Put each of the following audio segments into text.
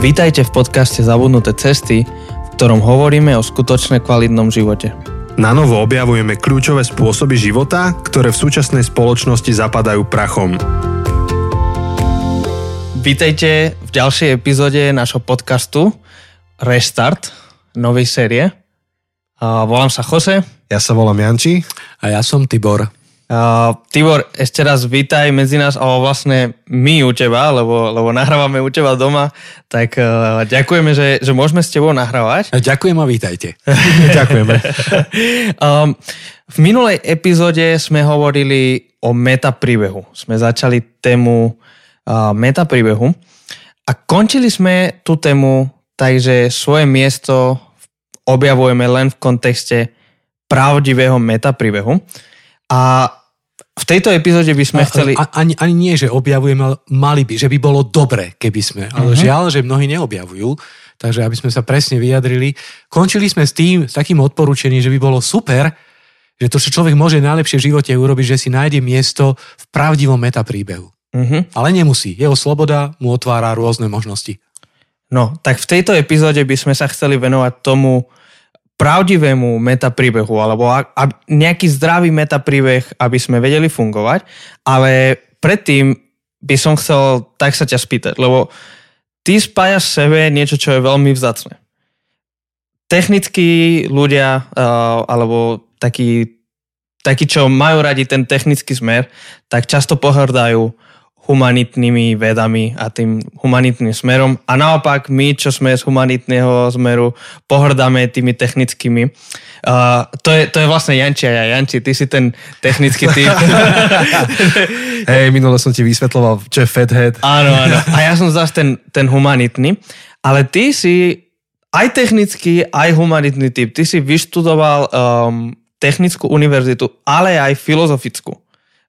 Vítajte v podcaste Zabudnuté cesty, v ktorom hovoríme o skutočne kvalitnom živote. Na novo objavujeme kľúčové spôsoby života, ktoré v súčasnej spoločnosti zapadajú prachom. Vítajte v ďalšej epizóde nášho podcastu Restart, novej série. Volám sa Jose. Ja sa volám Janči. A ja som Tibor. Uh, Tibor, ešte raz vítaj medzi nás, ale vlastne my u teba, lebo, lebo nahrávame u teba doma, tak uh, ďakujeme, že, že môžeme s tebou nahrávať. Ďakujem a vítajte. Ďakujeme. um, v minulej epizóde sme hovorili o metapríbehu. Sme začali tému uh, metapríbehu a končili sme tú tému takže svoje miesto objavujeme len v kontexte pravdivého metapríbehu. A v tejto epizóde by sme chceli... A, ani, ani nie, že objavujeme, ale mali by, že by bolo dobre, keby sme. Ale uh-huh. žiaľ, že mnohí neobjavujú. Takže aby sme sa presne vyjadrili. Končili sme s tým, s takým odporúčením, že by bolo super, že to, čo človek môže najlepšie v živote urobiť, že si nájde miesto v pravdivom metapríbehu. Uh-huh. Ale nemusí. Jeho sloboda mu otvára rôzne možnosti. No, tak v tejto epizóde by sme sa chceli venovať tomu, pravdivému metapríbehu alebo a, a nejaký zdravý metapríbeh, aby sme vedeli fungovať, ale predtým by som chcel tak sa ťa spýtať, lebo ty spájaš sebe niečo, čo je veľmi vzácne. Technickí ľudia uh, alebo takí, takí, čo majú radi ten technický smer, tak často pohrdajú humanitnými vedami a tým humanitným smerom. A naopak my, čo sme z humanitného smeru, pohrdáme tými technickými. Uh, to, je, to je vlastne Janči a ja. Janči, ty si ten technický typ. Hej, minule som ti vysvetloval, čo je Fathead. Áno, áno. A ja som zase ten, ten humanitný. Ale ty si aj technický, aj humanitný typ. Ty si vyštudoval um, technickú univerzitu, ale aj filozofickú.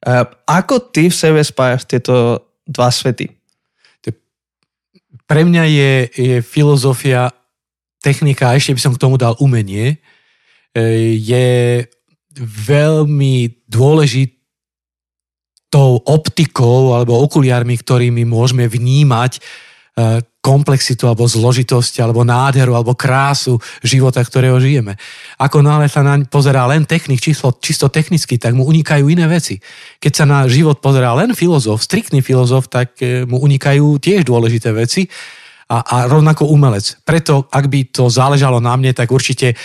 Ehm, ako ty v sebe spájaš tieto dva svety? Pre mňa je, je filozofia, technika, a ešte by som k tomu dal umenie, e, je veľmi dôležitou optikou alebo okuliármi, ktorými môžeme vnímať E, komplexitu alebo zložitosť alebo nádheru alebo krásu života, ktorého žijeme. Ako náhle sa naň pozerá len technik, čisto, čisto technicky, tak mu unikajú iné veci. Keď sa na život pozerá len filozof, striktný filozof, tak e, mu unikajú tiež dôležité veci a, a rovnako umelec. Preto, ak by to záležalo na mne, tak určite e,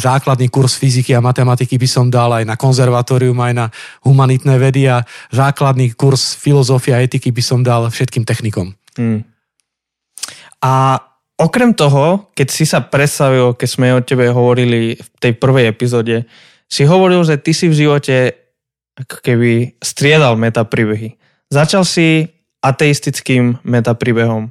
základný kurz fyziky a matematiky by som dal aj na konzervatórium, aj na humanitné vedy a základný kurz filozofie a etiky by som dal všetkým technikom. Hmm. A okrem toho, keď si sa predstavil, keď sme o tebe hovorili v tej prvej epizóde, si hovoril, že ty si v živote ako keby striedal metapríbehy. Začal si ateistickým metapríbehom.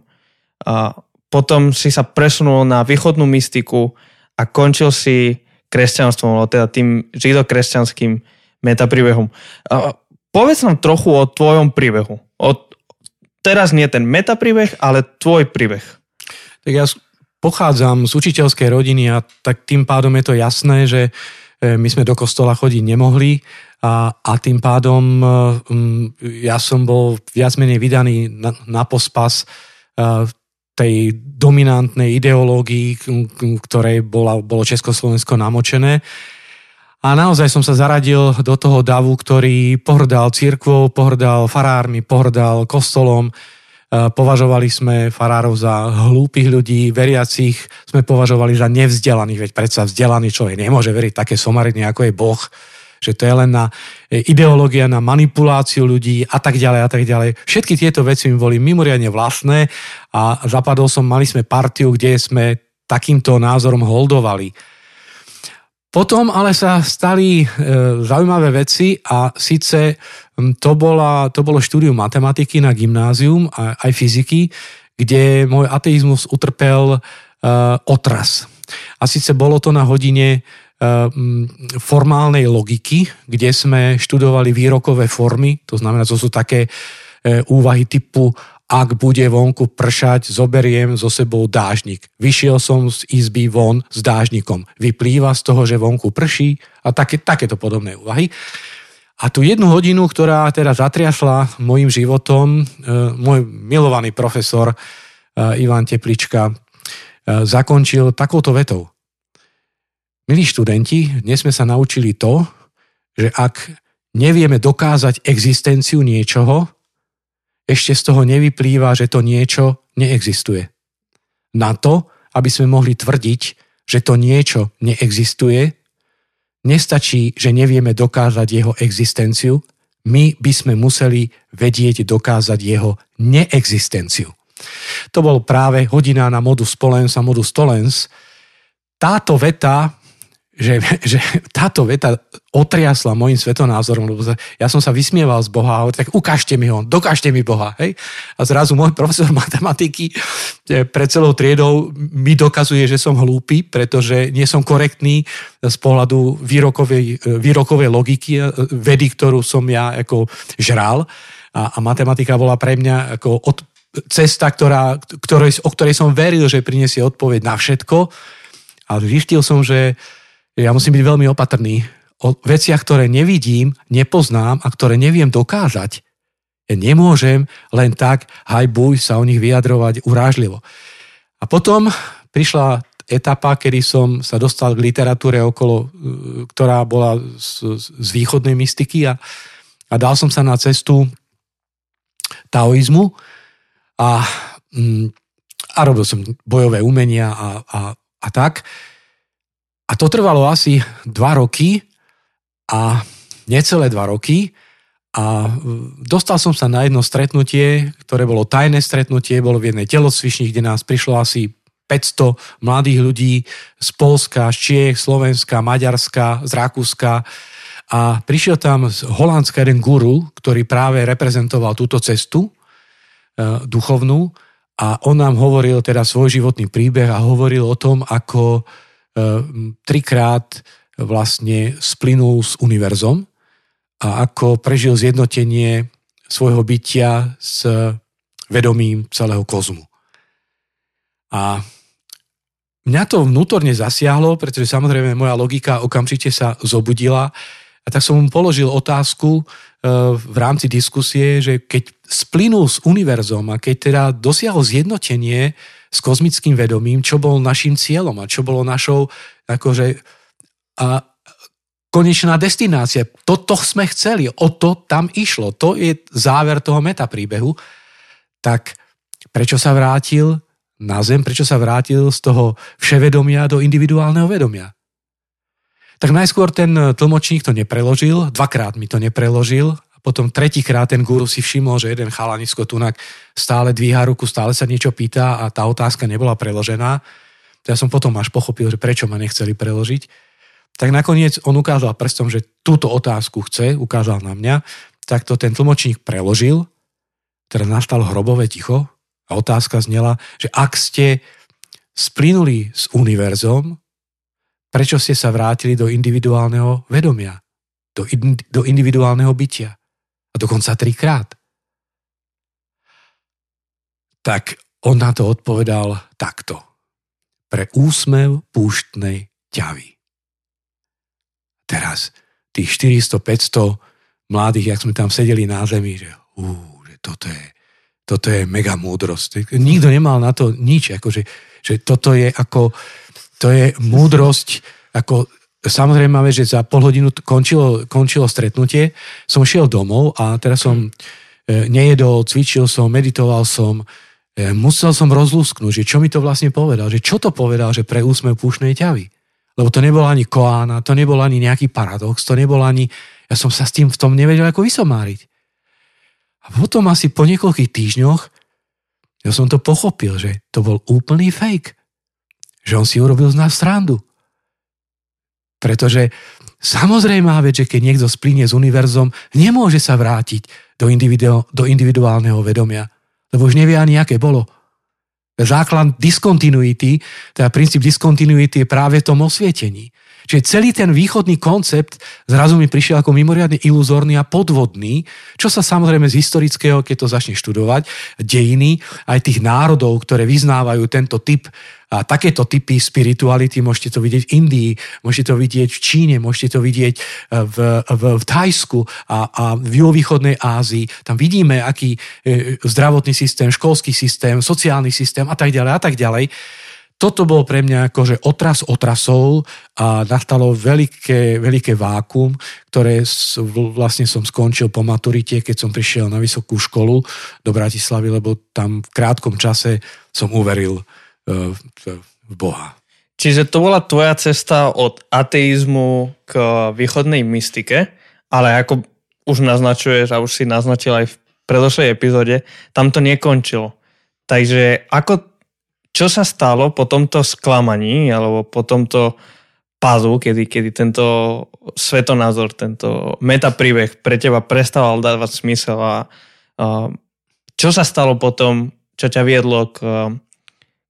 A potom si sa presunul na východnú mystiku a končil si kresťanstvom, teda tým židokresťanským metapríbehom. A povedz nám trochu o tvojom príbehu. O, teraz nie ten metapríbeh, ale tvoj príbeh. Tak ja pochádzam z učiteľskej rodiny a tak tým pádom je to jasné, že e, my sme do kostola chodiť nemohli a, a tým pádom e, ja som bol viac menej vydaný na, na pospas e, tej dominantnej ideológii, ktorej bola, bolo Československo namočené. A naozaj som sa zaradil do toho davu, ktorý pohrdal církvou, pohrdal farármi, pohrdal kostolom, Považovali sme farárov za hlúpych ľudí, veriacich sme považovali za nevzdelaných, veď predsa vzdelaný človek nemôže veriť také somariny, ako je Boh, že to je len na e, ideológia, na manipuláciu ľudí a tak ďalej a tak ďalej. Všetky tieto veci mi boli mimoriadne vlastné a zapadol som, mali sme partiu, kde sme takýmto názorom holdovali. Potom ale sa stali e, zaujímavé veci a síce to, bola, to bolo štúdium matematiky na gymnázium a aj fyziky, kde môj ateizmus utrpel e, otras. A síce bolo to na hodine e, formálnej logiky, kde sme študovali výrokové formy, to znamená, to sú také e, úvahy typu ak bude vonku pršať, zoberiem so sebou dážnik. Vyšiel som z izby von s dážnikom. Vyplýva z toho, že vonku prší a také, takéto podobné úvahy. A tú jednu hodinu, ktorá teda zatriasla môjim životom, e, môj milovaný profesor Ivan Teplička, zakončil takouto vetou. Milí študenti, dnes sme sa naučili to, že ak nevieme dokázať existenciu niečoho, ešte z toho nevyplýva, že to niečo neexistuje. Na to, aby sme mohli tvrdiť, že to niečo neexistuje, nestačí, že nevieme dokázať jeho existenciu, my by sme museli vedieť dokázať jeho neexistenciu. To bol práve hodina na modus polens a modus tolens. Táto veta že, že táto veta otriasla môjim svetonázorom, lebo ja som sa vysmieval z Boha a hovoril, tak ukážte mi ho, dokážte mi Boha. Hej? A zrazu môj profesor matematiky e, pre celou triedou mi dokazuje, že som hlúpy, pretože nie som korektný z pohľadu výrokovej, e, výrokovej logiky, e, vedy, ktorú som ja ako žral. A, a matematika bola pre mňa ako od, cesta, ktorá, ktorej, o ktorej som veril, že prinesie odpoveď na všetko. A zistil som, že ja musím byť veľmi opatrný o veciach, ktoré nevidím, nepoznám a ktoré neviem dokázať. Ja nemôžem len tak hajbuj sa o nich vyjadrovať urážlivo. A potom prišla etapa, kedy som sa dostal k literatúre okolo, e, ktorá bola z, z východnej mystiky a, a dal som sa na cestu taoizmu a, mm, a robil som bojové umenia a, a, a tak. A to trvalo asi dva roky a necelé dva roky. A dostal som sa na jedno stretnutie, ktoré bolo tajné stretnutie, bolo v jednej telocvični, kde nás prišlo asi 500 mladých ľudí z Polska, z Čiech, Slovenska, Maďarska, z Rakúska. A prišiel tam z Holandska jeden guru, ktorý práve reprezentoval túto cestu e, duchovnú. A on nám hovoril teda svoj životný príbeh a hovoril o tom, ako trikrát vlastne splynul s univerzom a ako prežil zjednotenie svojho bytia s vedomím celého kozmu. A mňa to vnútorne zasiahlo, pretože samozrejme moja logika okamžite sa zobudila a tak som mu položil otázku e, v rámci diskusie, že keď splynul s univerzom a keď teda dosiahol zjednotenie s kozmickým vedomím, čo bol našim cieľom a čo bolo našou akože, a konečná destinácia. Toto sme chceli, o to tam išlo. To je záver toho metapríbehu. Tak prečo sa vrátil na zem, prečo sa vrátil z toho vševedomia do individuálneho vedomia? Tak najskôr ten tlmočník to nepreložil, dvakrát mi to nepreložil potom tretíkrát ten guru si všimol, že jeden chalanisko tunak stále dvíha ruku, stále sa niečo pýta a tá otázka nebola preložená. Ja som potom až pochopil, že prečo ma nechceli preložiť. Tak nakoniec on ukázal prstom, že túto otázku chce, ukázal na mňa, tak to ten tlmočník preložil, teraz nastal hrobové ticho a otázka znela, že ak ste splynuli s univerzom, prečo ste sa vrátili do individuálneho vedomia, do, in, do individuálneho bytia? A dokonca trikrát. Tak on na to odpovedal takto. Pre úsmev púštnej ťavy. Teraz tých 400-500 mladých, jak sme tam sedeli na zemi, že, ú, že toto je, toto je mega múdrosť. Nikto nemal na to nič, akože, že toto je ako, to je múdrosť, ako Samozrejme, že za pol hodinu končilo, končilo stretnutie, som šiel domov a teraz som e, nejedol, cvičil som, meditoval som, e, musel som rozlúsknuť, že čo mi to vlastne povedal, že čo to povedal, že pre úsmev púšnej ťavy. Lebo to nebolo ani koána, to nebol ani nejaký paradox, to nebol ani, ja som sa s tým v tom nevedel ako vysomáriť. A potom asi po niekoľkých týždňoch ja som to pochopil, že to bol úplný fake. Že on si urobil z nás srandu pretože samozrejme vec, že keď niekto splíne s univerzom, nemôže sa vrátiť do, individu- do individuálneho vedomia, lebo už nevie ani, aké bolo. Základ diskontinuity, teda princíp diskontinuity je práve v tom osvietení. Čiže celý ten východný koncept zrazu mi prišiel ako mimoriadne iluzórny a podvodný, čo sa samozrejme z historického, keď to začne študovať, dejiny aj tých národov, ktoré vyznávajú tento typ a takéto typy spirituality môžete to vidieť v Indii, môžete to vidieť v Číne, môžete to vidieť e, v, v, v Thajsku a, a v juhovýchodnej Ázii. Tam vidíme, aký e, zdravotný systém, školský systém, sociálny systém a tak ďalej a tak ďalej toto bol pre mňa akože otras otrasov a nastalo veľké, veľké vákum, ktoré vlastne som skončil po maturite, keď som prišiel na vysokú školu do Bratislavy, lebo tam v krátkom čase som uveril v Boha. Čiže to bola tvoja cesta od ateizmu k východnej mystike, ale ako už naznačuješ a už si naznačil aj v predošlej epizóde, tam to nekončilo. Takže ako čo sa stalo po tomto sklamaní alebo po tomto pázu, kedy, kedy tento svetonázor, tento metapríbeh pre teba prestával dávať smysel a, a čo sa stalo potom, čo ťa viedlo k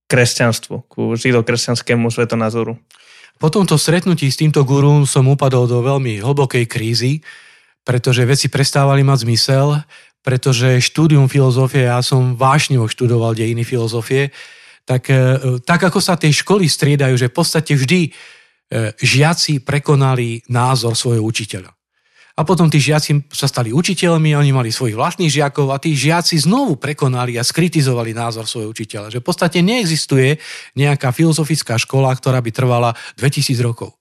kresťanstvu, k židokresťanskému svetonázoru? Po tomto stretnutí s týmto gurú som upadol do veľmi hlbokej krízy, pretože veci prestávali mať zmysel, pretože štúdium filozofie, ja som vášnivo študoval dejiny filozofie, tak, e, tak ako sa tie školy striedajú, že v podstate vždy e, žiaci prekonali názor svojho učiteľa. A potom tí žiaci sa stali učiteľmi, oni mali svojich vlastných žiakov a tí žiaci znovu prekonali a skritizovali názor svojho učiteľa. Že v podstate neexistuje nejaká filozofická škola, ktorá by trvala 2000 rokov.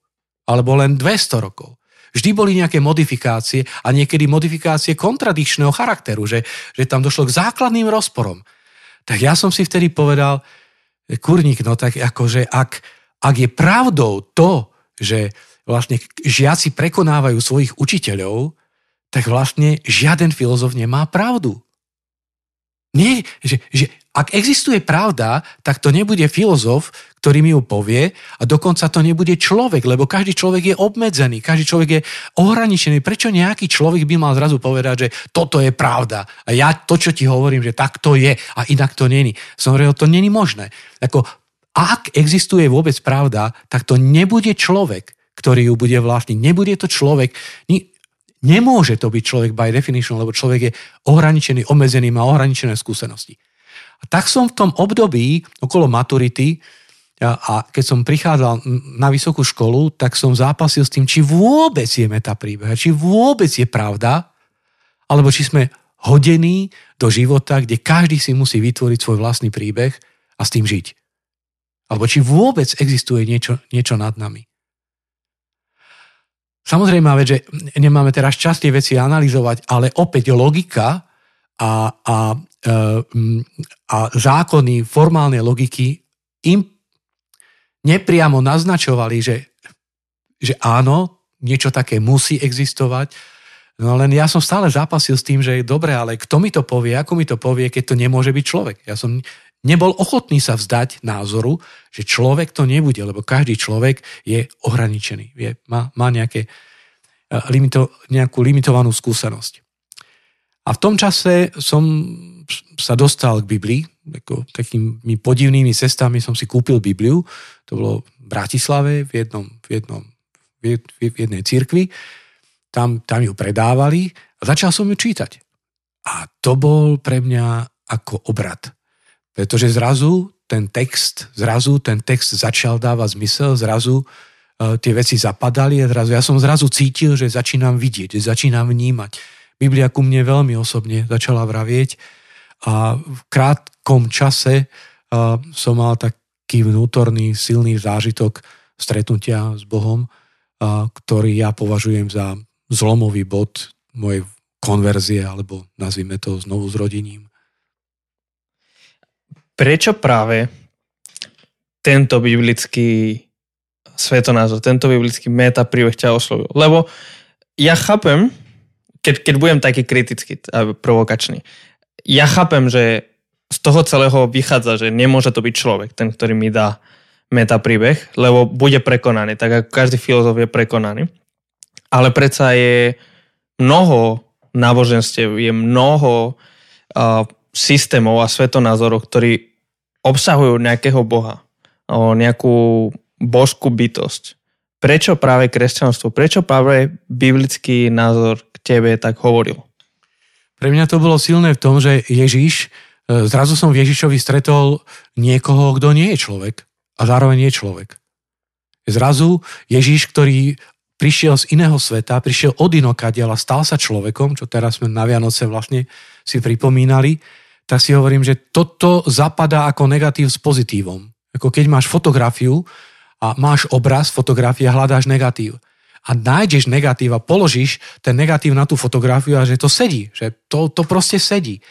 Alebo len 200 rokov. Vždy boli nejaké modifikácie a niekedy modifikácie kontradičného charakteru, že, že tam došlo k základným rozporom. Tak ja som si vtedy povedal, kurník, no tak akože ak, ak je pravdou to, že vlastne žiaci prekonávajú svojich učiteľov, tak vlastne žiaden filozof nemá pravdu. Nie, že, že ak existuje pravda, tak to nebude filozof, ktorý mi ju povie a dokonca to nebude človek, lebo každý človek je obmedzený, každý človek je ohraničený. Prečo nejaký človek by mal zrazu povedať, že toto je pravda a ja to, čo ti hovorím, že tak to je a inak to není. Samozrejme, to není možné. Ako, ak existuje vôbec pravda, tak to nebude človek, ktorý ju bude vlastniť. Nebude to človek, Nemôže to byť človek by definition, lebo človek je ohraničený, obmedzený, má ohraničené skúsenosti. A tak som v tom období okolo maturity a, keď som prichádzal na vysokú školu, tak som zápasil s tým, či vôbec je metapríbeh, či vôbec je pravda, alebo či sme hodení do života, kde každý si musí vytvoriť svoj vlastný príbeh a s tým žiť. Alebo či vôbec existuje niečo, niečo nad nami. Samozrejme, že nemáme teraz čas tie veci analyzovať, ale opäť logika a, a, e, a zákony formálnej logiky im nepriamo naznačovali, že, že áno, niečo také musí existovať, No len ja som stále zápasil s tým, že je dobre, ale kto mi to povie, ako mi to povie, keď to nemôže byť človek. Ja som nebol ochotný sa vzdať názoru, že človek to nebude, lebo každý človek je ohraničený, je, má, má nejaké, e, limito, nejakú limitovanú skúsenosť. A v tom čase som sa dostal k Biblii, ako takými podivnými cestami som si kúpil Bibliu, to bolo v Bratislave v, jednom, v, jednom, v jednej cirkvi, tam, tam ju predávali a začal som ju čítať. A to bol pre mňa ako obrad pretože zrazu ten text, zrazu ten text začal dávať zmysel, zrazu uh, tie veci zapadali a zrazu ja som zrazu cítil, že začínam vidieť, že začínam vnímať. Biblia ku mne veľmi osobne začala vravieť a v krátkom čase uh, som mal taký vnútorný silný zážitok stretnutia s Bohom, uh, ktorý ja považujem za zlomový bod mojej konverzie, alebo nazvime to znovu zrodením prečo práve tento biblický svetonázor, tento biblický meta príbeh ťa oslovil? Lebo ja chápem, keď, keď budem taký kritický a provokačný, ja chápem, že z toho celého vychádza, že nemôže to byť človek, ten, ktorý mi dá meta príbeh, lebo bude prekonaný, tak ako každý filozof je prekonaný. Ale predsa je mnoho náboženstiev, je mnoho uh, systémov a svetonázorov, ktorí obsahujú nejakého boha, o nejakú božskú bytosť. prečo práve kresťanstvo, prečo práve biblický názor k tebe tak hovoril? Pre mňa to bolo silné v tom, že Ježiš, e, zrazu som v Ježišovi stretol niekoho, kto nie je človek a zároveň je človek. Zrazu Ježiš, ktorý prišiel z iného sveta, prišiel od inokadiaľ a stal sa človekom, čo teraz sme na Vianoce vlastne si pripomínali, tak si hovorím, že toto zapadá ako negatív s pozitívom. Ako keď máš fotografiu a máš obraz, fotografia, hľadáš negatív. A nájdeš negatív a položíš ten negatív na tú fotografiu a že to sedí, že to, to proste sedí.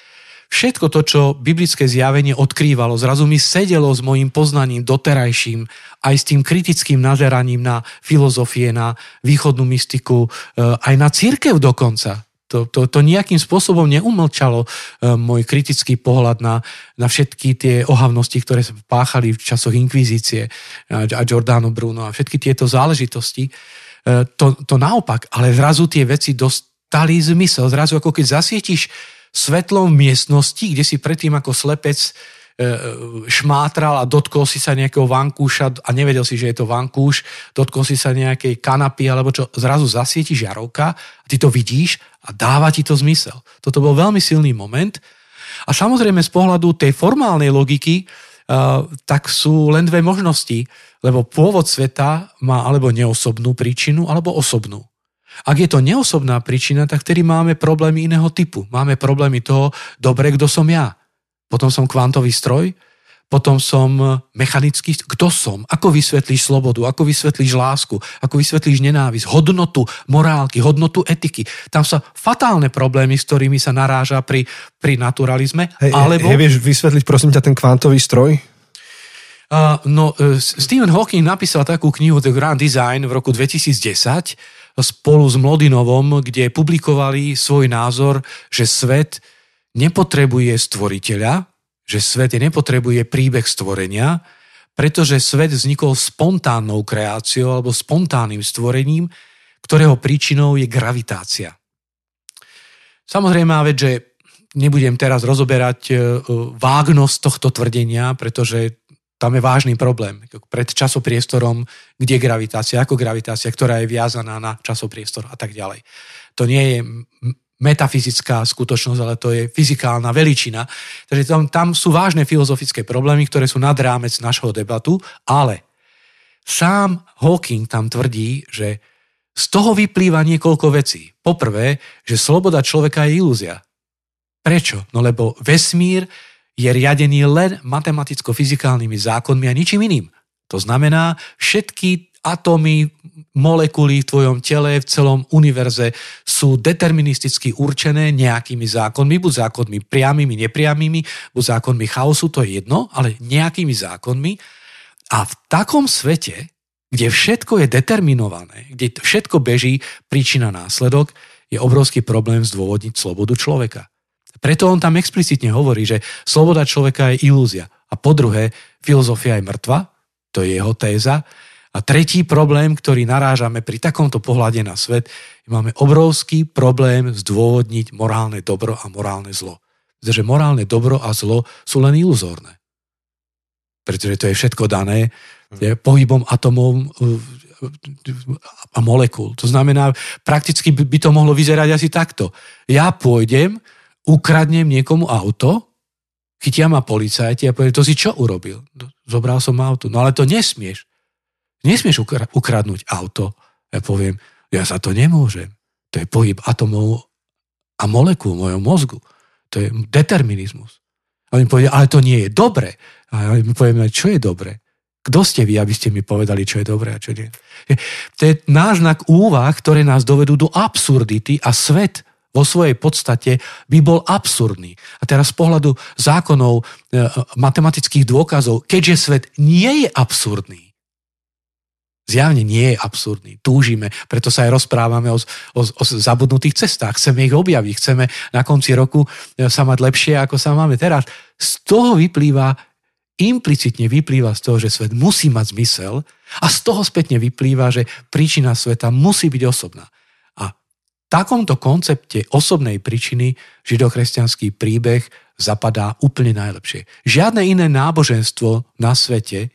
Všetko to, čo biblické zjavenie odkrývalo, zrazu mi sedelo s mojim poznaním doterajším, aj s tým kritickým nazeraním na filozofie, na východnú mystiku, eh, aj na církev dokonca. To, to, to nejakým spôsobom neumlčalo uh, môj kritický pohľad na, na všetky tie ohavnosti, ktoré sa páchali v časoch inkvizície a, a Giordano Bruno a všetky tieto záležitosti. Uh, to, to naopak, ale zrazu tie veci dostali zmysel. Zrazu ako keď zasvietiš svetlom v miestnosti, kde si predtým ako slepec E, šmátral a dotkol si sa nejakého vankúša a nevedel si, že je to vankúš, dotkol si sa nejakej kanapy alebo čo, zrazu zasvieti žiarovka a ty to vidíš a dáva ti to zmysel. Toto bol veľmi silný moment a samozrejme z pohľadu tej formálnej logiky uh, tak sú len dve možnosti, lebo pôvod sveta má alebo neosobnú príčinu, alebo osobnú. Ak je to neosobná príčina, tak vtedy máme problémy iného typu. Máme problémy toho, dobre, kto som ja potom som kvantový stroj, potom som mechanický, kto som, ako vysvetlíš slobodu, ako vysvetlíš lásku, ako vysvetlíš nenávisť, hodnotu morálky, hodnotu etiky. Tam sa fatálne problémy, s ktorými sa naráža pri, pri naturalizme. Hej, alebo... hej, vieš vysvetliť prosím ťa ten kvantový stroj? Uh, no, uh, Stephen Hawking napísal takú knihu The Grand Design v roku 2010 spolu s Mlodinovom, kde publikovali svoj názor, že svet nepotrebuje stvoriteľa, že svet nepotrebuje príbeh stvorenia, pretože svet vznikol spontánnou kreáciou alebo spontánnym stvorením, ktorého príčinou je gravitácia. Samozrejme, vec, že nebudem teraz rozoberať e, vágnosť tohto tvrdenia, pretože tam je vážny problém. Pred časopriestorom, kde je gravitácia, ako gravitácia, ktorá je viazaná na časopriestor a tak ďalej. To nie je metafyzická skutočnosť, ale to je fyzikálna veličina. Takže tam, tam sú vážne filozofické problémy, ktoré sú nad rámec našho debatu, ale sám Hawking tam tvrdí, že z toho vyplýva niekoľko vecí. Poprvé, že sloboda človeka je ilúzia. Prečo? No lebo vesmír je riadený len matematicko-fyzikálnymi zákonmi a ničím iným. To znamená, všetky atómy, molekuly v tvojom tele, v celom univerze sú deterministicky určené nejakými zákonmi, buď zákonmi priamými, nepriamými, buď zákonmi chaosu, to je jedno, ale nejakými zákonmi. A v takom svete, kde všetko je determinované, kde všetko beží, príčina následok, je obrovský problém zdôvodniť slobodu človeka. Preto on tam explicitne hovorí, že sloboda človeka je ilúzia. A po druhé, filozofia je mŕtva, to je jeho téza, a tretí problém, ktorý narážame pri takomto pohľade na svet, máme obrovský problém zdôvodniť morálne dobro a morálne zlo. Pretože morálne dobro a zlo sú len iluzórne. Pretože to je všetko dané je pohybom atomov uh, a molekúl. To znamená, prakticky by to mohlo vyzerať asi takto. Ja pôjdem, ukradnem niekomu auto, chytia ma policajti a povie, to si čo urobil? Zobral som auto. No ale to nesmieš. Nesmieš ukradnúť auto. Ja poviem, ja za to nemôžem. To je pohyb atomov a molekúl v mojom mozgu. To je determinizmus. A oni povedia, ale to nie je dobre. A my povieme, čo je dobre? Kto ste vy, aby ste mi povedali, čo je dobré a čo nie? To je náznak úvah, ktoré nás dovedú do absurdity a svet vo svojej podstate by bol absurdný. A teraz z pohľadu zákonov, e, matematických dôkazov, keďže svet nie je absurdný, zjavne nie je absurdný. Túžime, preto sa aj rozprávame o, o, o zabudnutých cestách. Chceme ich objaviť, chceme na konci roku e, sa mať lepšie, ako sa máme teraz. Z toho vyplýva, implicitne vyplýva z toho, že svet musí mať zmysel a z toho spätne vyplýva, že príčina sveta musí byť osobná. A v takomto koncepte osobnej príčiny židokresťanský príbeh zapadá úplne najlepšie. Žiadne iné náboženstvo na svete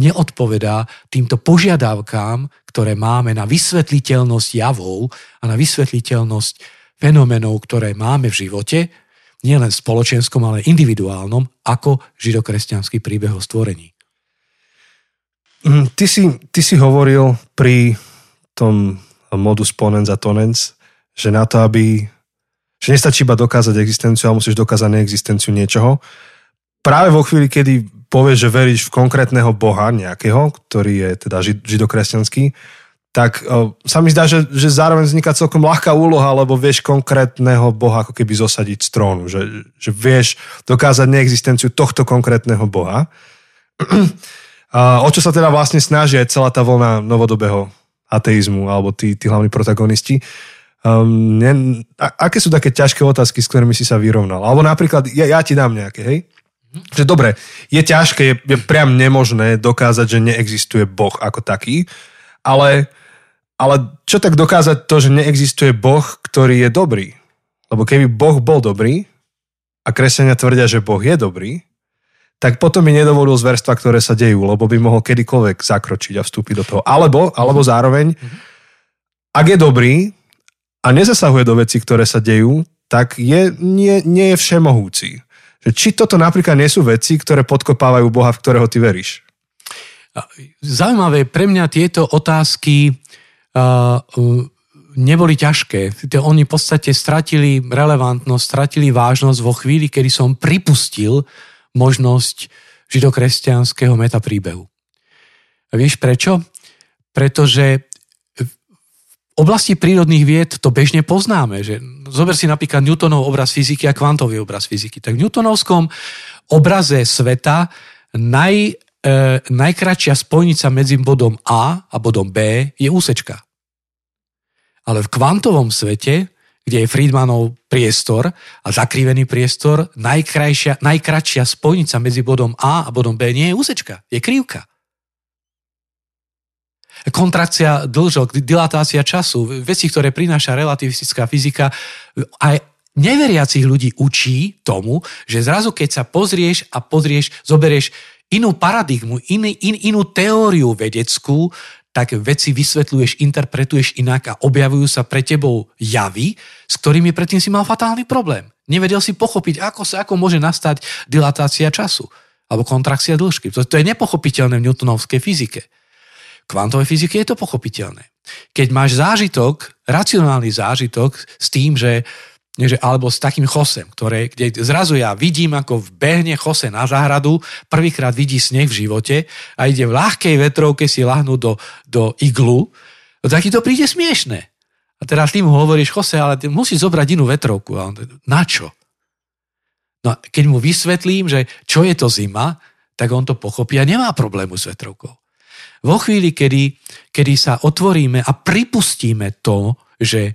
neodpovedá týmto požiadavkám, ktoré máme na vysvetliteľnosť javov a na vysvetliteľnosť fenomenov, ktoré máme v živote, nielen spoločenskom, ale individuálnom, ako židokresťanský príbeh o stvorení. Mm, ty si, ty si hovoril pri tom modus ponens a tonens, že na to, aby že nestačí iba dokázať existenciu, ale musíš dokázať neexistenciu niečoho. Práve vo chvíli, kedy povieš, že veríš v konkrétneho boha nejakého, ktorý je teda židokresťanský, tak o, sa mi zdá, že, že zároveň vzniká celkom ľahká úloha, lebo vieš konkrétneho boha ako keby zosadiť z trónu, že, že vieš dokázať neexistenciu tohto konkrétneho boha. A o čo sa teda vlastne snaží aj celá tá vlna novodobého ateizmu, alebo tí, tí hlavní protagonisti. Um, ne, a, aké sú také ťažké otázky, s ktorými si sa vyrovnal? Alebo napríklad, ja, ja ti dám nejaké, hej? Že dobre, je ťažké, je, je priam nemožné dokázať, že neexistuje Boh ako taký, ale, ale čo tak dokázať to, že neexistuje Boh, ktorý je dobrý? Lebo keby Boh bol dobrý a kresťania tvrdia, že Boh je dobrý, tak potom by nedovolil zverstva, ktoré sa dejú, lebo by mohol kedykoľvek zakročiť a vstúpiť do toho. Alebo, alebo zároveň, ak je dobrý a nezasahuje do vecí, ktoré sa dejú, tak je, nie, nie je všemohúci. Že či toto napríklad nie sú veci, ktoré podkopávajú Boha, v ktorého ty veríš? Zaujímavé, pre mňa tieto otázky uh, neboli ťažké. Oni v podstate stratili relevantnosť, stratili vážnosť vo chvíli, kedy som pripustil, možnosť židokresťanského metapríbehu. A vieš prečo? Pretože v oblasti prírodných vied to bežne poznáme. Že zober si napríklad Newtonov obraz fyziky a kvantový obraz fyziky. Tak v Newtonovskom obraze sveta naj, e, najkračšia spojnica medzi bodom A a bodom B je úsečka. Ale v kvantovom svete kde je Friedmanov priestor a zakrivený priestor, najkrajšia, najkračšia spojnica medzi bodom A a bodom B nie je úsečka, je krivka. Kontrakcia dlžok, dilatácia času, veci, ktoré prináša relativistická fyzika, aj neveriacich ľudí učí tomu, že zrazu keď sa pozrieš a pozrieš, zoberieš inú paradigmu, in, in, inú teóriu vedeckú, tak veci vysvetľuješ, interpretuješ inak a objavujú sa pre tebou javy, s ktorými predtým si mal fatálny problém. Nevedel si pochopiť, ako sa ako môže nastať dilatácia času alebo kontrakcia dĺžky. To, to je nepochopiteľné v newtonovskej fyzike. Kvantovej fyzike je to pochopiteľné. Keď máš zážitok, racionálny zážitok s tým, že že, alebo s takým chosem, ktoré, kde zrazu ja vidím, ako vbehne chose na záhradu, prvýkrát vidí sneh v živote a ide v ľahkej vetrovke si lahnúť do, do iglu, no tak ti to príde smiešne. A teraz ty mu hovoríš, chose, ale ty musíš zobrať inú vetrovku. A on, na čo? No keď mu vysvetlím, že čo je to zima, tak on to pochopí a nemá problému s vetrovkou. Vo chvíli, kedy, kedy sa otvoríme a pripustíme to, že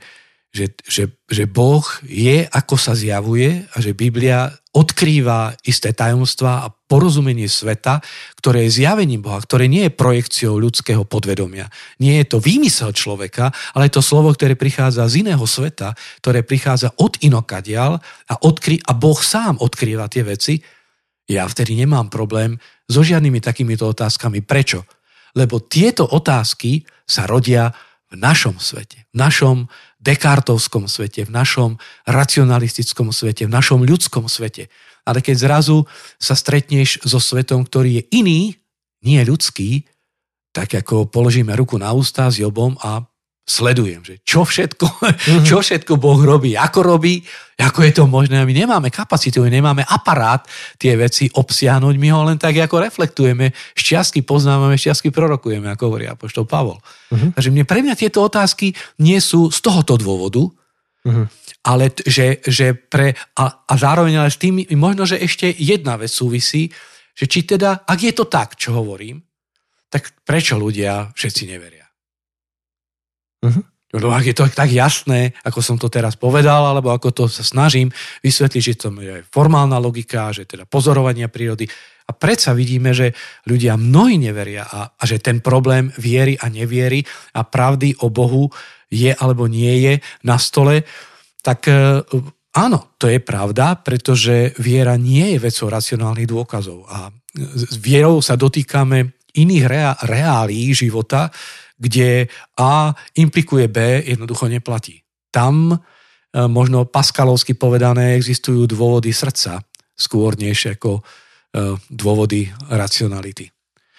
že, že, že Boh je, ako sa zjavuje a že Biblia odkrýva isté tajomstvá a porozumenie sveta, ktoré je zjavením Boha, ktoré nie je projekciou ľudského podvedomia. Nie je to výmysel človeka, ale je to slovo, ktoré prichádza z iného sveta, ktoré prichádza od inokadial a, odkry, a Boh sám odkrýva tie veci. Ja vtedy nemám problém so žiadnymi takýmito otázkami. Prečo? Lebo tieto otázky sa rodia v našom svete, v našom dekartovskom svete, v našom racionalistickom svete, v našom ľudskom svete. Ale keď zrazu sa stretneš so svetom, ktorý je iný, nie ľudský, tak ako položíme ruku na ústa s Jobom a sledujem, že čo všetko, mm-hmm. čo všetko Boh robí, ako robí, ako je to možné. My nemáme kapacitu, my nemáme aparát tie veci obsiahnuť, my ho len tak ako reflektujeme, šťastky poznávame, šťastky prorokujeme, ako hovorí apoštol Pavol. Mm-hmm. Takže mne, pre mňa tieto otázky nie sú z tohoto dôvodu, mm-hmm. ale že, že pre, a, a zároveň ale s tým možno, že ešte jedna vec súvisí, že či teda, ak je to tak, čo hovorím, tak prečo ľudia všetci neveria? Uh-huh. No ak je to tak jasné, ako som to teraz povedal, alebo ako to sa snažím vysvetliť, že to je formálna logika, že teda pozorovania prírody. A predsa vidíme, že ľudia mnohí neveria a, a že ten problém viery a neviery a pravdy o Bohu je alebo nie je na stole, tak e, áno, to je pravda, pretože viera nie je vecou racionálnych dôkazov. A s vierou sa dotýkame iných rea- reálí života, kde A implikuje B, jednoducho neplatí. Tam e, možno paskalovsky povedané existujú dôvody srdca skôr než ako e, dôvody racionality.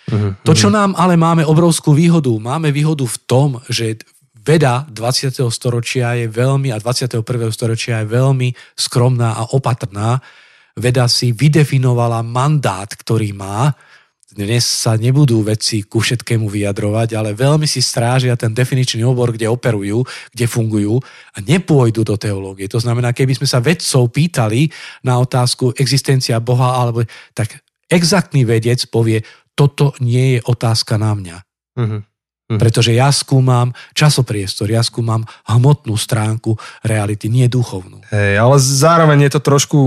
Uh-huh. To, čo nám ale máme obrovskú výhodu, máme výhodu v tom, že veda 20. storočia je veľmi a 21. storočia je veľmi skromná a opatrná. Veda si vydefinovala mandát, ktorý má. Dnes sa nebudú veci ku všetkému vyjadrovať, ale veľmi si strážia ten definičný obor, kde operujú, kde fungujú a nepôjdu do teológie. To znamená, keby sme sa vedcov pýtali na otázku existencia Boha, alebo tak exaktný vedec povie, toto nie je otázka na mňa. Uh-huh. Uh-huh. Pretože ja skúmam časopriestor, ja skúmam hmotnú stránku reality, nie duchovnú. Hej, ale zároveň je to trošku...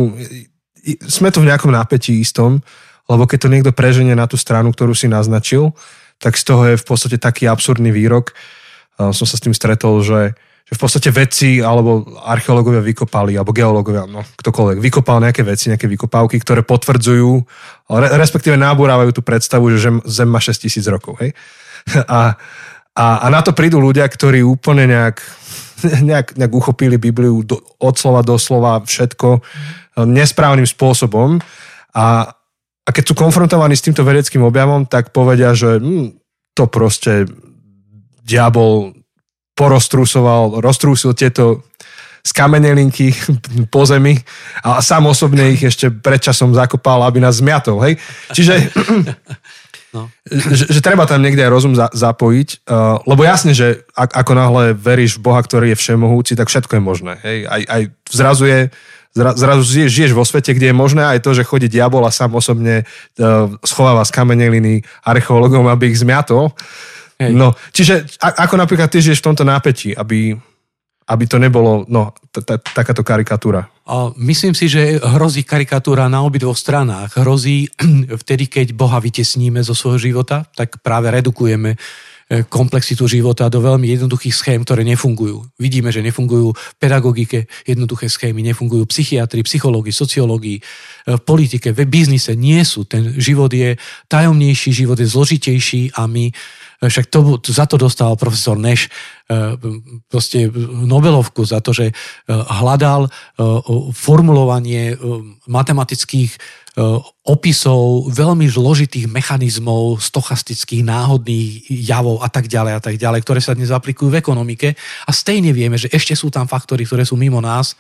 Sme tu v nejakom napätí istom, lebo keď to niekto preženie na tú stranu, ktorú si naznačil, tak z toho je v podstate taký absurdný výrok. Som sa s tým stretol, že že v podstate vedci alebo archeológovia vykopali, alebo geológovia, no ktokoľvek, vykopal nejaké veci, nejaké vykopávky, ktoré potvrdzujú, respektíve náburávajú tú predstavu, že Zem má 6 tisíc rokov. Hej? A, a, a na to prídu ľudia, ktorí úplne nejak, nejak, nejak uchopili Bibliu do, od slova do slova všetko nesprávnym spôsobom a, a keď sú konfrontovaní s týmto vedeckým objavom, tak povedia, že hm, to proste diabol poroztrúsoval, roztrúsil tieto skamenelinky po zemi a sám osobne ich ešte predčasom zakopal, aby nás zmiatol. Hej? Čiže no. že, že treba tam niekde aj rozum za, zapojiť, uh, lebo jasne, že ak, ako náhle veríš v Boha, ktorý je všemohúci, tak všetko je možné. Hej? Aj, aj zrazu je zrazu žiješ, žiješ vo svete, kde je možné aj to, že chodí diabol a sám osobne uh, schováva z kameneliny archeológom, aby ich zmiatol. Hej. No, čiže ako napríklad ty žiješ v tomto nápetí, aby, aby to nebolo no, t- t- takáto karikatúra? Myslím si, že hrozí karikatúra na obidvoch stranách. Hrozí vtedy, keď Boha vytesníme zo svojho života, tak práve redukujeme e, komplexitu života do veľmi jednoduchých schém, ktoré nefungujú. Vidíme, že nefungujú v pedagogike jednoduché schémy, nefungujú psychiatri, psychológii, sociológii, e, v politike, v biznise nie sú. Ten život je tajomnejší, život je zložitejší a my však to, za to dostal profesor Neš e, proste Nobelovku za to, že e, hľadal e, formulovanie matematických opisov veľmi zložitých mechanizmov, stochastických, náhodných javov a tak ďalej a tak ďalej, ktoré sa dnes aplikujú v ekonomike a stejne vieme, že ešte sú tam faktory, ktoré sú mimo nás.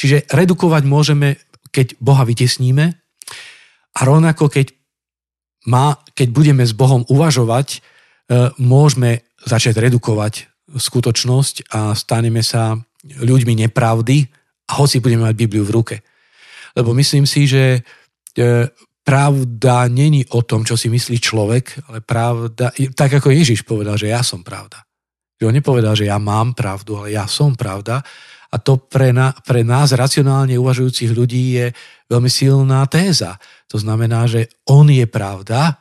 Čiže redukovať môžeme, keď Boha vytesníme a rovnako keď, má, keď budeme s Bohom uvažovať, E, môžeme začať redukovať skutočnosť a staneme sa ľuďmi nepravdy a hoci budeme mať Bibliu v ruke. Lebo myslím si, že e, pravda není o tom, čo si myslí človek, ale pravda, tak ako Ježiš povedal, že ja som pravda. Že on nepovedal, že ja mám pravdu, ale ja som pravda. A to pre, na, pre nás racionálne uvažujúcich ľudí je veľmi silná téza. To znamená, že on je pravda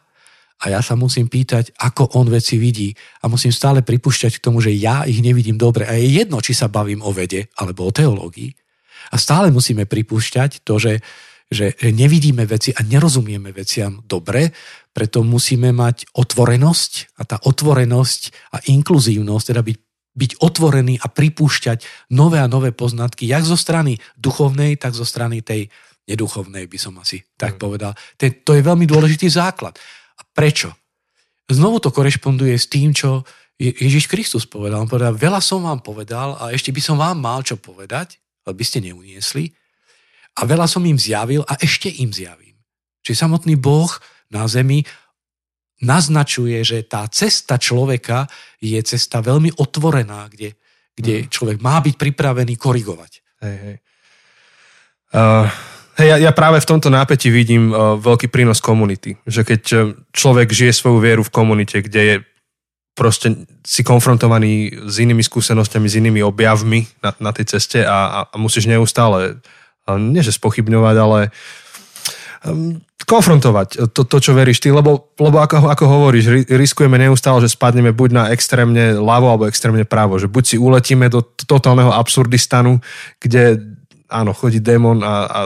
a ja sa musím pýtať, ako on veci vidí a musím stále pripúšťať k tomu, že ja ich nevidím dobre a je jedno, či sa bavím o vede alebo o teológii a stále musíme pripúšťať to, že, že nevidíme veci a nerozumieme veciam dobre, preto musíme mať otvorenosť a tá otvorenosť a inkluzívnosť, teda byť byť otvorený a pripúšťať nové a nové poznatky, jak zo strany duchovnej, tak zo strany tej neduchovnej, by som asi tak mm. povedal. To je veľmi dôležitý základ. A prečo? Znovu to korešponduje s tým, čo Ježiš Kristus povedal. On povedal, veľa som vám povedal a ešte by som vám mal čo povedať, ale by ste neuniesli. A veľa som im zjavil a ešte im zjavím. Čiže samotný Boh na zemi naznačuje, že tá cesta človeka je cesta veľmi otvorená, kde, kde mm. človek má byť pripravený korigovať. Hej, hej. Uh, Hej, ja, ja práve v tomto nápeti vidím uh, veľký prínos komunity. Že keď uh, človek žije svoju vieru v komunite, kde je proste si konfrontovaný s inými skúsenostiami, s inými objavmi na, na tej ceste a, a, a musíš neustále, nie že spochybňovať, ale um, konfrontovať to, to, čo veríš ty, lebo, lebo ako, ako hovoríš, riskujeme neustále, že spadneme buď na extrémne ľavo alebo extrémne právo, že buď si uletíme do totálneho absurdistanu, kde áno, chodí démon a, a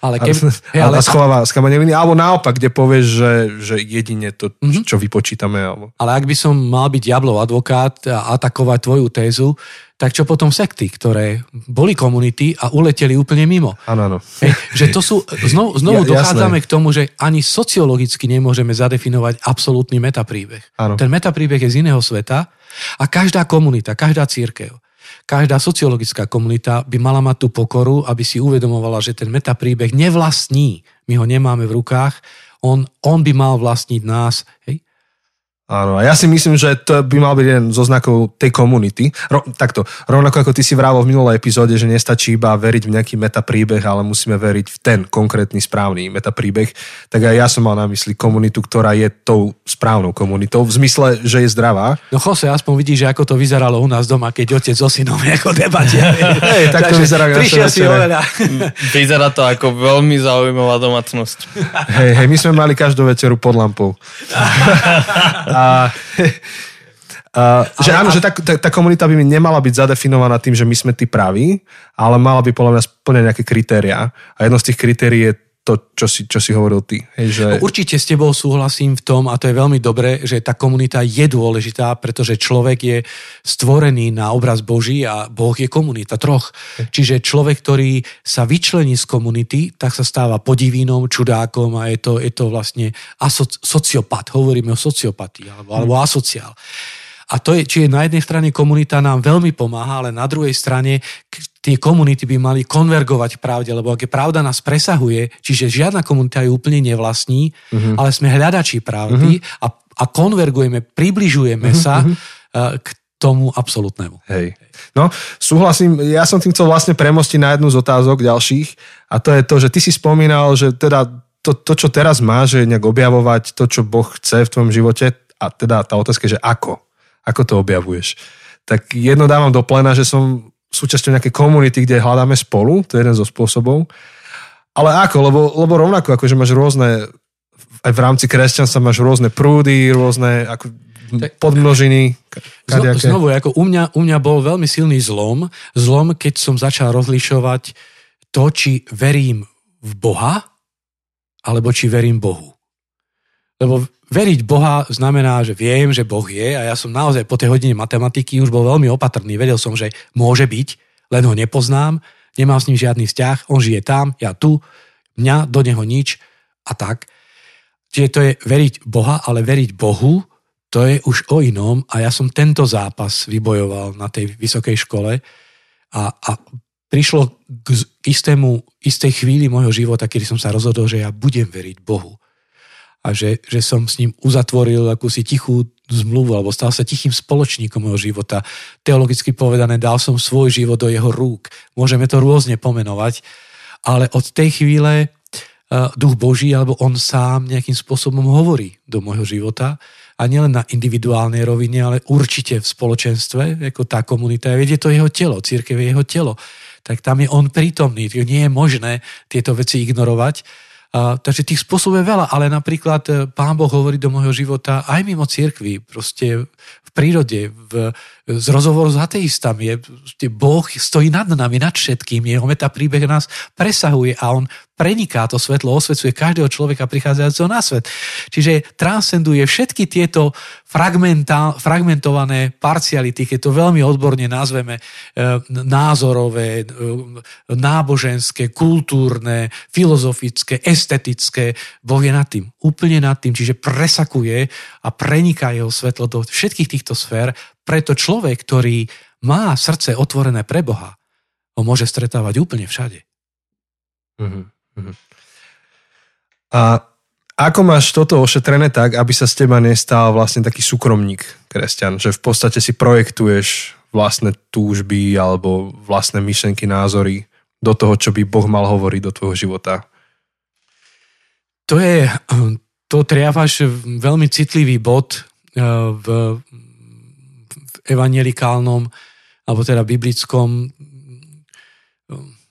Ale, hej, a, ale, a schováva skameneliny, alebo naopak, kde povieš, že, že jedine to, Mhm. čo vypočítame. Alebo... ale ak by som mal byť diablov advokát a atakovať tvoju tézu, tak čo potom sekty, ktoré boli komunity a uleteli úplne mimo? Áno, áno. Hej, že to sú, znovu, znovu Ja- dochádzame jasné. k tomu, že ani sociologicky nemôžeme zadefinovať absolútny metapríbeh. Áno. Ten metapríbeh je z iného sveta a každá komunita, každá církev, každá sociologická komunita by mala mať tú pokoru, aby si uvedomovala, že ten metapríbeh nevlastní. My ho nemáme v rukách, on, on by mal vlastniť nás. Hej? Áno, a ja si myslím, že to by mal byť jeden zo znakov tej komunity. Ro, takto, rovnako ako ty si vrával v minulej epizóde, že nestačí iba veriť v nejaký metapríbeh, ale musíme veriť v ten konkrétny správny metapríbeh, tak aj ja som mal na mysli komunitu, ktorá je tou správnou komunitou, v zmysle, že je zdravá. No Jose, aspoň vidíš, že ako to vyzeralo u nás doma, keď otec so synom ako debatia. Hej, tak to Takže vyzerá naše Prišiel si večere. oveľa. Vyzerá to ako veľmi zaujímavá domácnosť. Hej, hej, my sme mali každú večeru pod lampou. a, a, že áno, že tá, tá, tá komunita by mi nemala byť zadefinovaná tým, že my sme tí praví, ale mala by podľa mňa splňať nejaké kritériá. A jedno z tých kritérií je to, čo si, čo si hovoril ty. Hej, že... No, určite s tebou súhlasím v tom, a to je veľmi dobré, že tá komunita je dôležitá, pretože človek je stvorený na obraz Boží a Boh je komunita troch. Čiže človek, ktorý sa vyčlení z komunity, tak sa stáva podivínom, čudákom a je to, je to vlastne aso, sociopat. Hovoríme o sociopatii alebo, alebo asociál. A to je, či je na jednej strane komunita nám veľmi pomáha, ale na druhej strane tie komunity by mali konvergovať k pravde, lebo ak je pravda nás presahuje, čiže žiadna komunita ju úplne nevlastní, uh-huh. ale sme hľadači pravdy uh-huh. a, a konvergujeme, približujeme uh-huh. sa uh, k tomu absolútnemu. Hej. No, súhlasím, ja som tým chcel vlastne premostiť na jednu z otázok ďalších a to je to, že ty si spomínal, že teda to, to čo teraz máš, je nejak objavovať to, čo Boh chce v tvojom živote a teda tá otázka je, že ako? Ako to objavuješ? Tak jedno dávam do plena, že som súčasťou nejakej komunity, kde hľadáme spolu, to je jeden zo spôsobov. Ale ako? Lebo, lebo rovnako, akože máš rôzne, aj v rámci kresťanstva máš rôzne prúdy, rôzne ako podmnožiny. kadejaké. znovu, ako u mňa, u mňa bol veľmi silný zlom. Zlom, keď som začal rozlišovať to, či verím v Boha, alebo či verím Bohu. Lebo veriť Boha znamená, že viem, že Boh je a ja som naozaj po tej hodine matematiky už bol veľmi opatrný. Vedel som, že môže byť, len ho nepoznám, nemám s ním žiadny vzťah, on žije tam, ja tu, mňa, do neho nič a tak. Čiže to je veriť Boha, ale veriť Bohu, to je už o inom a ja som tento zápas vybojoval na tej vysokej škole a, a prišlo k, k istému, istej chvíli môjho života, kedy som sa rozhodol, že ja budem veriť Bohu. A že, že som s ním uzatvoril akúsi tichú zmluvu, alebo stal sa tichým spoločníkom môjho života. Teologicky povedané, dal som svoj život do jeho rúk. Môžeme to rôzne pomenovať, ale od tej chvíle uh, duch Boží, alebo on sám nejakým spôsobom hovorí do môjho života a nielen na individuálnej rovine, ale určite v spoločenstve, ako tá komunita, je to jeho telo, církev je jeho telo, tak tam je on prítomný, nie je možné tieto veci ignorovať. Takže tých spôsobov je veľa, ale napríklad e, Pán Boh hovorí do môjho života aj mimo cirkvi, proste v prírode, v, z rozhovoru s ateistami. Je, Boh stojí nad nami, nad všetkým, jeho meta príbeh nás presahuje a on preniká to svetlo, osvecuje každého človeka prichádzajúceho na svet. Čiže transcenduje všetky tieto fragmentované parciality, keď to veľmi odborne nazveme, e, názorové, e, náboženské, kultúrne, filozofické, estetické. Boh je nad tým, úplne nad tým, čiže presakuje a preniká jeho svetlo do všetkých týchto sfér, preto človek, ktorý má srdce otvorené pre Boha, ho môže stretávať úplne všade. Mhm, mhm. A ako máš toto ošetrené tak, aby sa z teba nestal vlastne taký súkromník kresťan, že v podstate si projektuješ vlastné túžby alebo vlastné myšlenky, názory do toho, čo by Boh mal hovoriť do tvojho života? To je, to triavaš veľmi citlivý bod eh, v, v evangelikálnom, alebo teda biblickom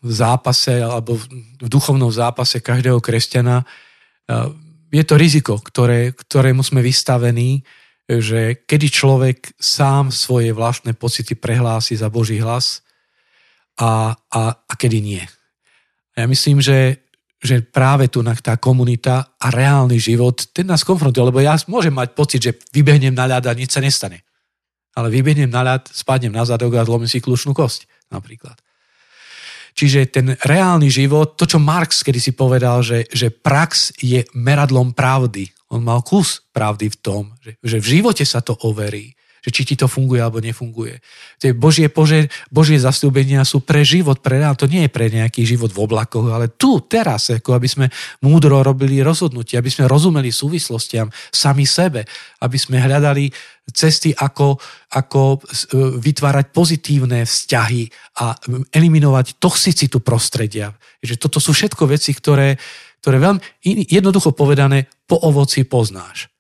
eh, zápase, alebo v duchovnom zápase každého kresťana. Eh, Je to riziko, ktoré, ktorému sme vystavení, že kedy človek sám svoje vlastné pocity prehlási za Boží hlas a, a, a kedy nie. Ja myslím, že, že práve tu tá komunita a reálny život, ten nás konfrontuje, lebo ja môžem mať pocit, že vybehnem na ľad a nič sa nestane. Ale vybehnem na ľad, spadnem na zadok a zlomím si kľúčnú kosť napríklad. Čiže ten reálny život, to, čo Marx kedy si povedal, že, že prax je meradlom pravdy. On mal kus pravdy v tom, že, že v živote sa to overí že či ti to funguje alebo nefunguje. Tie Božie, Božie, Božie zastúbenia sú pre život, pre reál. To nie je pre nejaký život v oblakoch, ale tu, teraz, ako aby sme múdro robili rozhodnutia, aby sme rozumeli súvislostiam sami sebe, aby sme hľadali cesty, ako, ako e, vytvárať pozitívne vzťahy a eliminovať toxicitu prostredia. Že toto sú všetko veci, ktoré, ktoré veľmi jednoducho povedané po ovoci poznáš.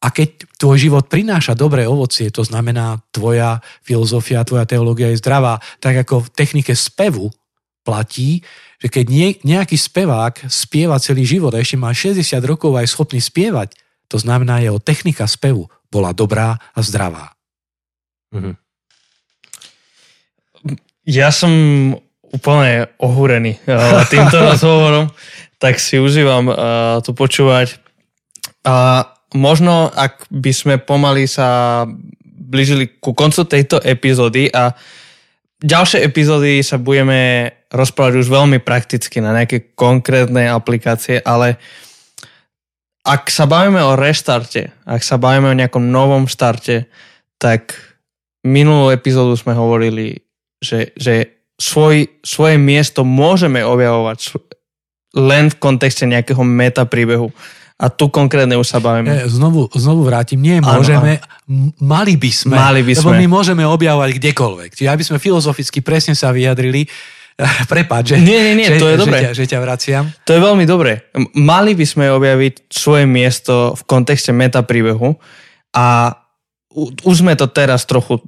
A keď tvoj život prináša dobré ovocie, to znamená tvoja filozofia, tvoja teológia je zdravá, tak ako v technike spevu platí, že keď nejaký spevák spieva celý život a ešte má 60 rokov a je schopný spievať, to znamená, jeho technika spevu bola dobrá a zdravá. Mhm. Ja som úplne ohúrený uh, týmto rozhovorom, tak si užívam uh, to počúvať. A možno, ak by sme pomaly sa blížili ku koncu tejto epizódy a ďalšie epizódy sa budeme rozprávať už veľmi prakticky na nejaké konkrétne aplikácie, ale ak sa bavíme o reštarte, ak sa bavíme o nejakom novom štarte, tak minulú epizódu sme hovorili, že, že svoj, svoje miesto môžeme objavovať len v kontexte nejakého meta príbehu. A tu konkrétne už sa bavíme. Ja, znovu, znovu vrátim, nie môžeme, ano. mali by sme. Mali by sme. Lebo my môžeme objavovať kdekoľvek. Čiže aby sme filozoficky presne sa vyjadrili, Prepač, že, nie, nie, nie, že, to je dobré. Že ťa, že ťa vraciam. To je veľmi dobré. Mali by sme objaviť svoje miesto v kontexte metapríbehu a už sme to teraz trochu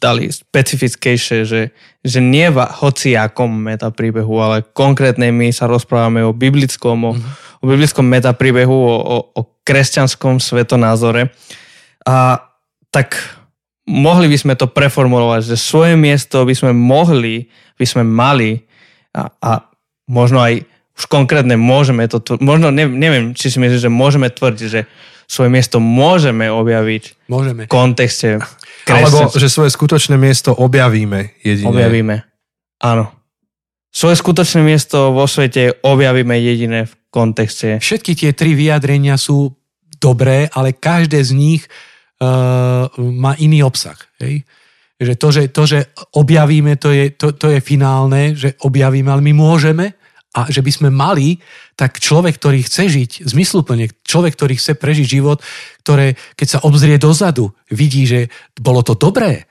dali specifickejšie, že, že nie v hociakom metapríbehu, ale konkrétne my sa rozprávame o biblickom, o, mm-hmm o biblickom metapríbehu, o, o, o kresťanskom svetonázore. A tak mohli by sme to preformulovať, že svoje miesto by sme mohli, by sme mali a, a možno aj už konkrétne môžeme to, možno ne, neviem, či si myslíš, že môžeme tvrdiť, že svoje miesto môžeme objaviť môžeme. v kontexte Alebo, že svoje skutočné miesto objavíme jedine. Objavíme, áno. Svoje skutočné miesto vo svete objavíme jedine v kontexte. Všetky tie tri vyjadrenia sú dobré, ale každé z nich uh, má iný obsah. Hej? Že to, že, to, že objavíme, to je, to, to je finálne, že objavíme, ale my môžeme a že by sme mali, tak človek, ktorý chce žiť zmysluplne, človek, ktorý chce prežiť život, ktoré, keď sa obzrie dozadu, vidí, že bolo to dobré,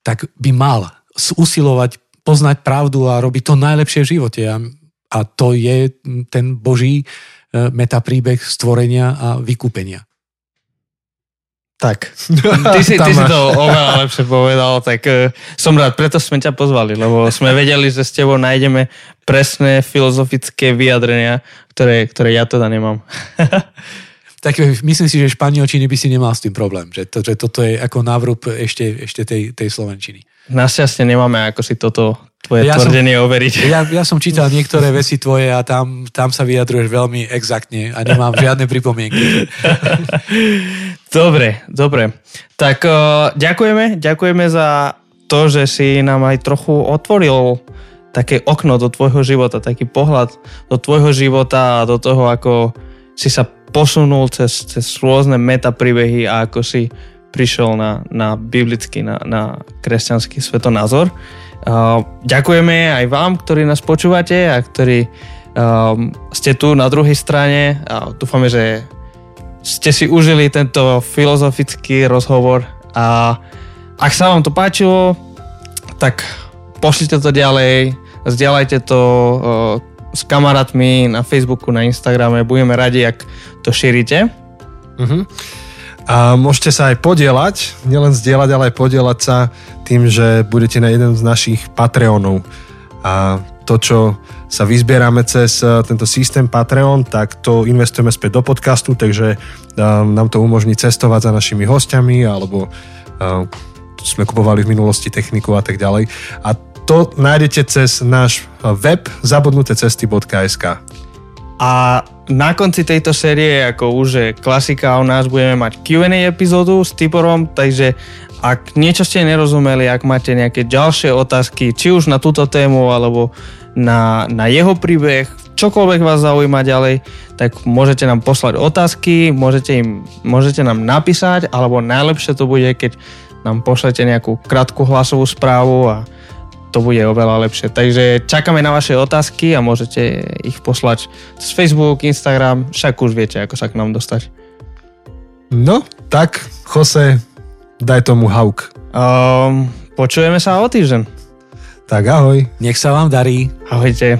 tak by mal usilovať poznať pravdu a robiť to najlepšie v živote. A a to je ten Boží e, metapríbeh stvorenia a vykúpenia. Tak, ty si, ty si to oveľa lepšie povedal, tak uh, som rád, preto sme ťa pozvali, lebo sme vedeli, že s tebou nájdeme presné filozofické vyjadrenia, ktoré, ktoré ja teda nemám. tak e, myslím si, že španielčiny by si nemal s tým problém, že, to, že toto je ako návrub ešte, ešte tej, tej slovenčiny. Našťastie nemáme ako si toto tvoje ja tvrdenie som, overiť. Ja, ja som čítal niektoré veci tvoje a tam, tam sa vyjadruješ veľmi exaktne a nemám žiadne pripomienky. dobre, dobre. Tak uh, ďakujeme, ďakujeme za to, že si nám aj trochu otvoril také okno do tvojho života, taký pohľad do tvojho života a do toho, ako si sa posunul cez, cez rôzne metapríbehy a ako si prišiel na, na biblický, na, na kresťanský svetonázor. Uh, ďakujeme aj vám, ktorí nás počúvate a ktorí um, ste tu na druhej strane a dúfame, že ste si užili tento filozofický rozhovor a ak sa vám to páčilo, tak pošlite to ďalej, zdieľajte to uh, s kamarátmi na Facebooku, na Instagrame, budeme radi, ak to šírite. Uh-huh. A môžete sa aj podielať, nielen zdieľať, ale aj podielať sa tým, že budete na jeden z našich Patreonov. A to, čo sa vyzbierame cez e, tento systém Patreon, tak to investujeme späť do podcastu, takže e, nám to umožní cestovať za našimi hostiami, alebo e, sme kupovali v minulosti techniku a tak ďalej. A to nájdete cez náš web zabudnutecesty.sk. A na konci tejto série, ako už je klasika u nás, budeme mať Q&A epizódu s Tiborom, takže ak niečo ste nerozumeli, ak máte nejaké ďalšie otázky, či už na túto tému, alebo na, na jeho príbeh, čokoľvek vás zaujíma ďalej, tak môžete nám poslať otázky, môžete, im, môžete nám napísať, alebo najlepšie to bude, keď nám pošlete nejakú krátku hlasovú správu a to bude oveľa lepšie. Takže čakáme na vaše otázky a môžete ich poslať cez Facebook, Instagram, však už viete, ako sa k nám dostať. No, tak, Jose, daj tomu hauk. Um, počujeme sa o týždeň. Tak ahoj. Nech sa vám darí. Ahojte.